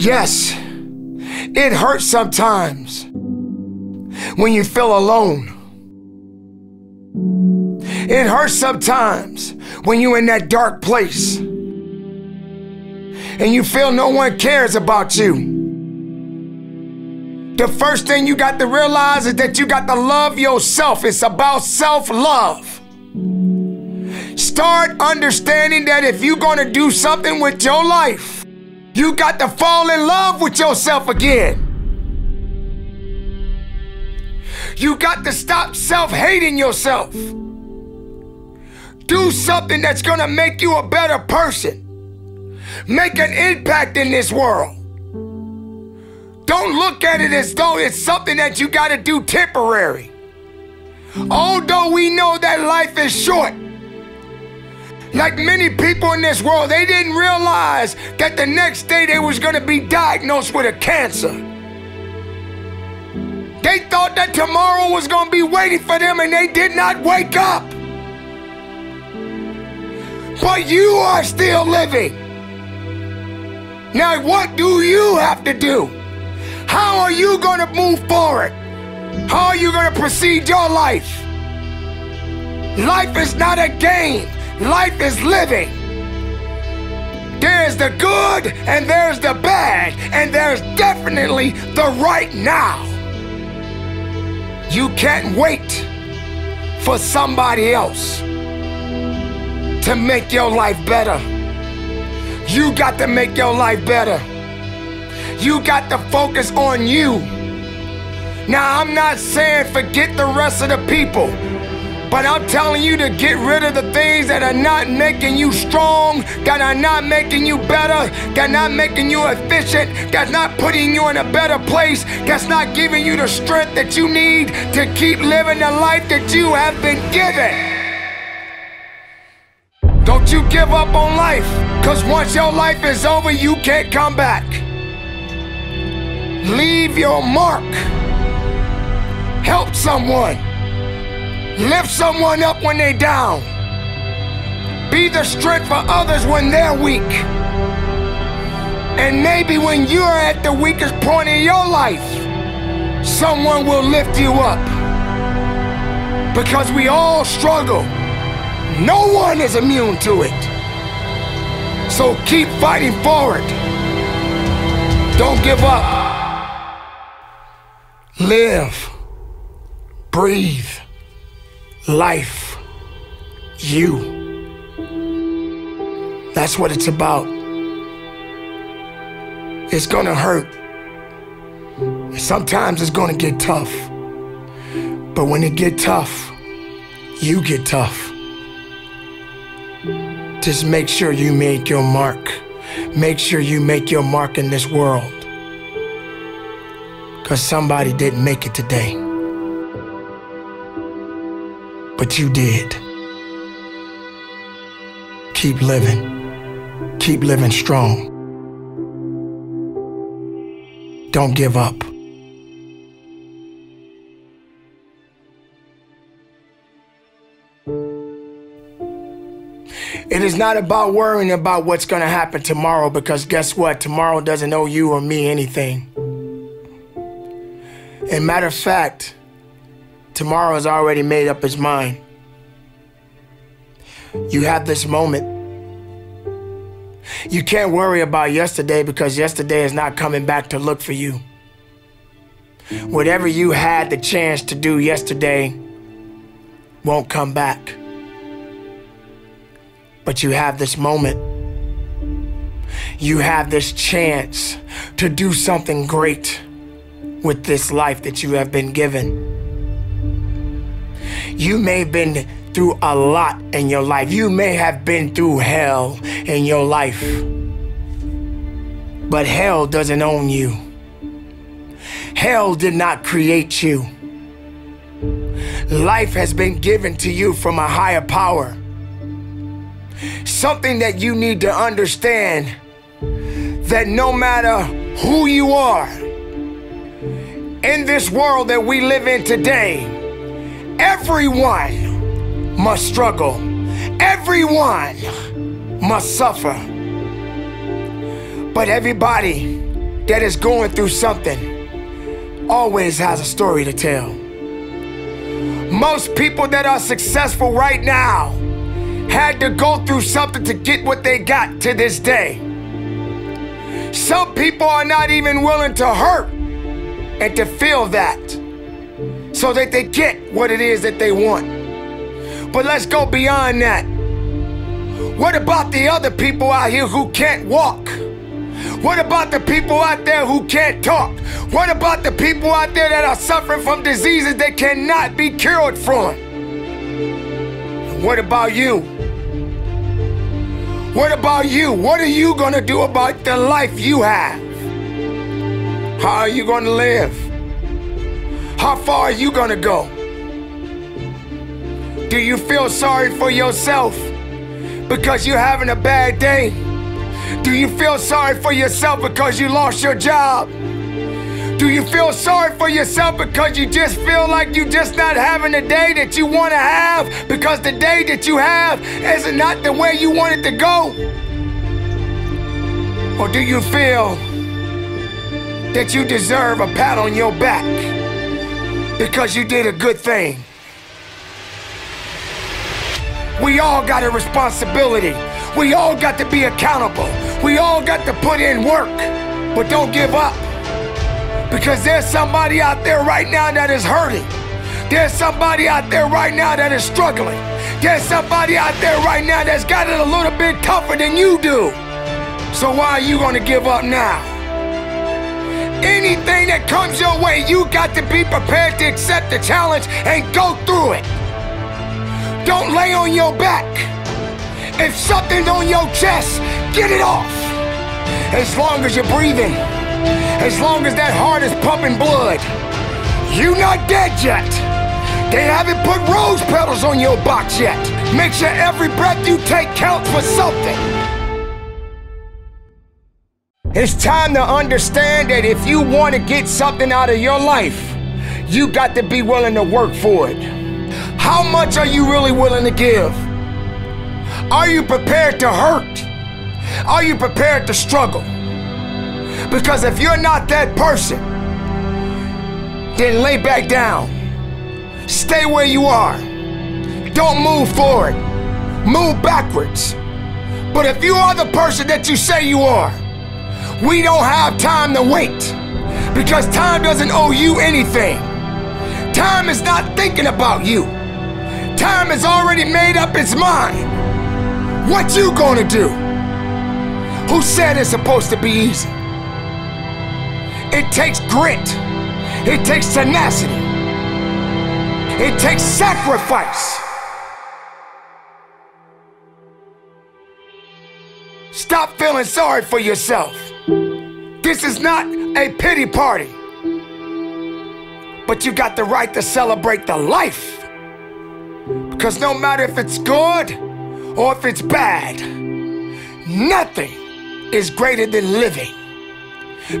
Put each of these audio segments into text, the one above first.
Yes, it hurts sometimes when you feel alone. It hurts sometimes when you're in that dark place and you feel no one cares about you. The first thing you got to realize is that you got to love yourself. It's about self love. Start understanding that if you're going to do something with your life, you got to fall in love with yourself again. You got to stop self hating yourself. Do something that's going to make you a better person. Make an impact in this world. Don't look at it as though it's something that you got to do temporary. Although we know that life is short, like many people in this world, they didn't realize that the next day they was going to be diagnosed with a cancer. They thought that tomorrow was going to be waiting for them and they did not wake up. But you are still living. Now, what do you have to do? How are you going to move forward? How are you going to proceed your life? Life is not a game, life is living. There's the good and there's the bad, and there's definitely the right now. You can't wait for somebody else to make your life better. You got to make your life better. You got to focus on you. Now, I'm not saying forget the rest of the people, but I'm telling you to get rid of the things that are not making you strong, that are not making you better, that are not making you efficient, that's not putting you in a better place, that's not giving you the strength that you need to keep living the life that you have been given. Don't you give up on life, because once your life is over, you can't come back. Leave your mark. Help someone. Lift someone up when they're down. Be the strength for others when they're weak. And maybe when you're at the weakest point in your life, someone will lift you up. Because we all struggle. No one is immune to it. So keep fighting forward. Don't give up. Live, breathe, life, you. That's what it's about. It's gonna hurt. Sometimes it's gonna get tough. But when it get tough, you get tough. Just make sure you make your mark. Make sure you make your mark in this world. Because somebody didn't make it today. But you did. Keep living. Keep living strong. Don't give up. It is not about worrying about what's going to happen tomorrow because guess what? Tomorrow doesn't owe you or me anything. And matter of fact, tomorrow has already made up its mind. You have this moment. You can't worry about yesterday because yesterday is not coming back to look for you. Whatever you had the chance to do yesterday won't come back. But you have this moment. You have this chance to do something great with this life that you have been given. You may have been through a lot in your life. You may have been through hell in your life. But hell doesn't own you. Hell did not create you. Life has been given to you from a higher power. Something that you need to understand that no matter who you are, in this world that we live in today, everyone must struggle, everyone must suffer. But everybody that is going through something always has a story to tell. Most people that are successful right now had to go through something to get what they got to this day. Some people are not even willing to hurt and to feel that so that they get what it is that they want. But let's go beyond that. What about the other people out here who can't walk? What about the people out there who can't talk? What about the people out there that are suffering from diseases that cannot be cured from? What about you? What about you? What are you going to do about the life you have? How are you going to live? How far are you to go? Do you feel sorry for yourself because you're having a bad day? Do you feel sorry for yourself because you lost your job? Do you feel sorry for yourself because you just feel like you just not having the day that you want to have because the day that you have is not the way you want it to go? Or do you feel that you deserve a pat on your back because you did a good thing? We all got a responsibility. We all got to be accountable. We all got to put in work. But don't give up. Because there's somebody out there right now that is hurting. There's somebody out there right now that is struggling. There's somebody out there right now that's got it a little bit tougher than you do. So why are you going to give up now? That comes your way, you got to be prepared to accept the challenge and go through it. Don't lay on your back. If something's on your chest, get it off. As long as you're breathing. As long as that heart is pumping blood, you're not dead yet. They haven't put rose petals on your box yet. Make sure every breath you take counts for something. It's time to understand that if you want to get something out of your life, you got to be willing to work for it. How much are you really willing to give? Are you prepared to hurt? Are you prepared to struggle? Because if you're not that person, then lay back down. Stay where you are. Don't move forward. Move backwards. But if you are the person that you say you are, we don't have time to wait. Because time doesn't owe you anything. Time is not thinking about you. Time has already made up its mind. What you gonna do? Who said it's supposed to be easy? It takes grit. It takes tenacity. It takes sacrifice. Stop feeling sorry for yourself. This is not a pity party. But you got the right to celebrate the life. Because no matter if it's good or if it's bad, nothing is greater than living.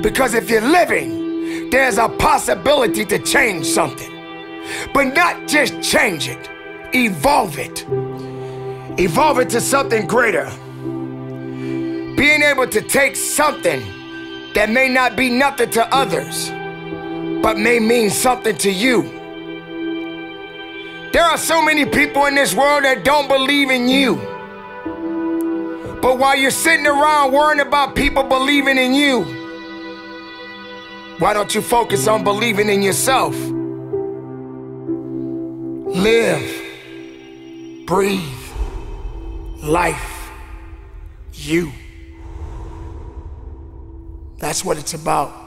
Because if you're living, there's a possibility to change something. But not just change it, evolve it. Evolve it to something greater. Being able to take something that may not be nothing to others, but may mean something to you. There are so many people in this world that don't believe in you. But while you're sitting around worrying about people believing in you, why don't you focus on believing in yourself? Live, breathe, life, you. That's what it's about.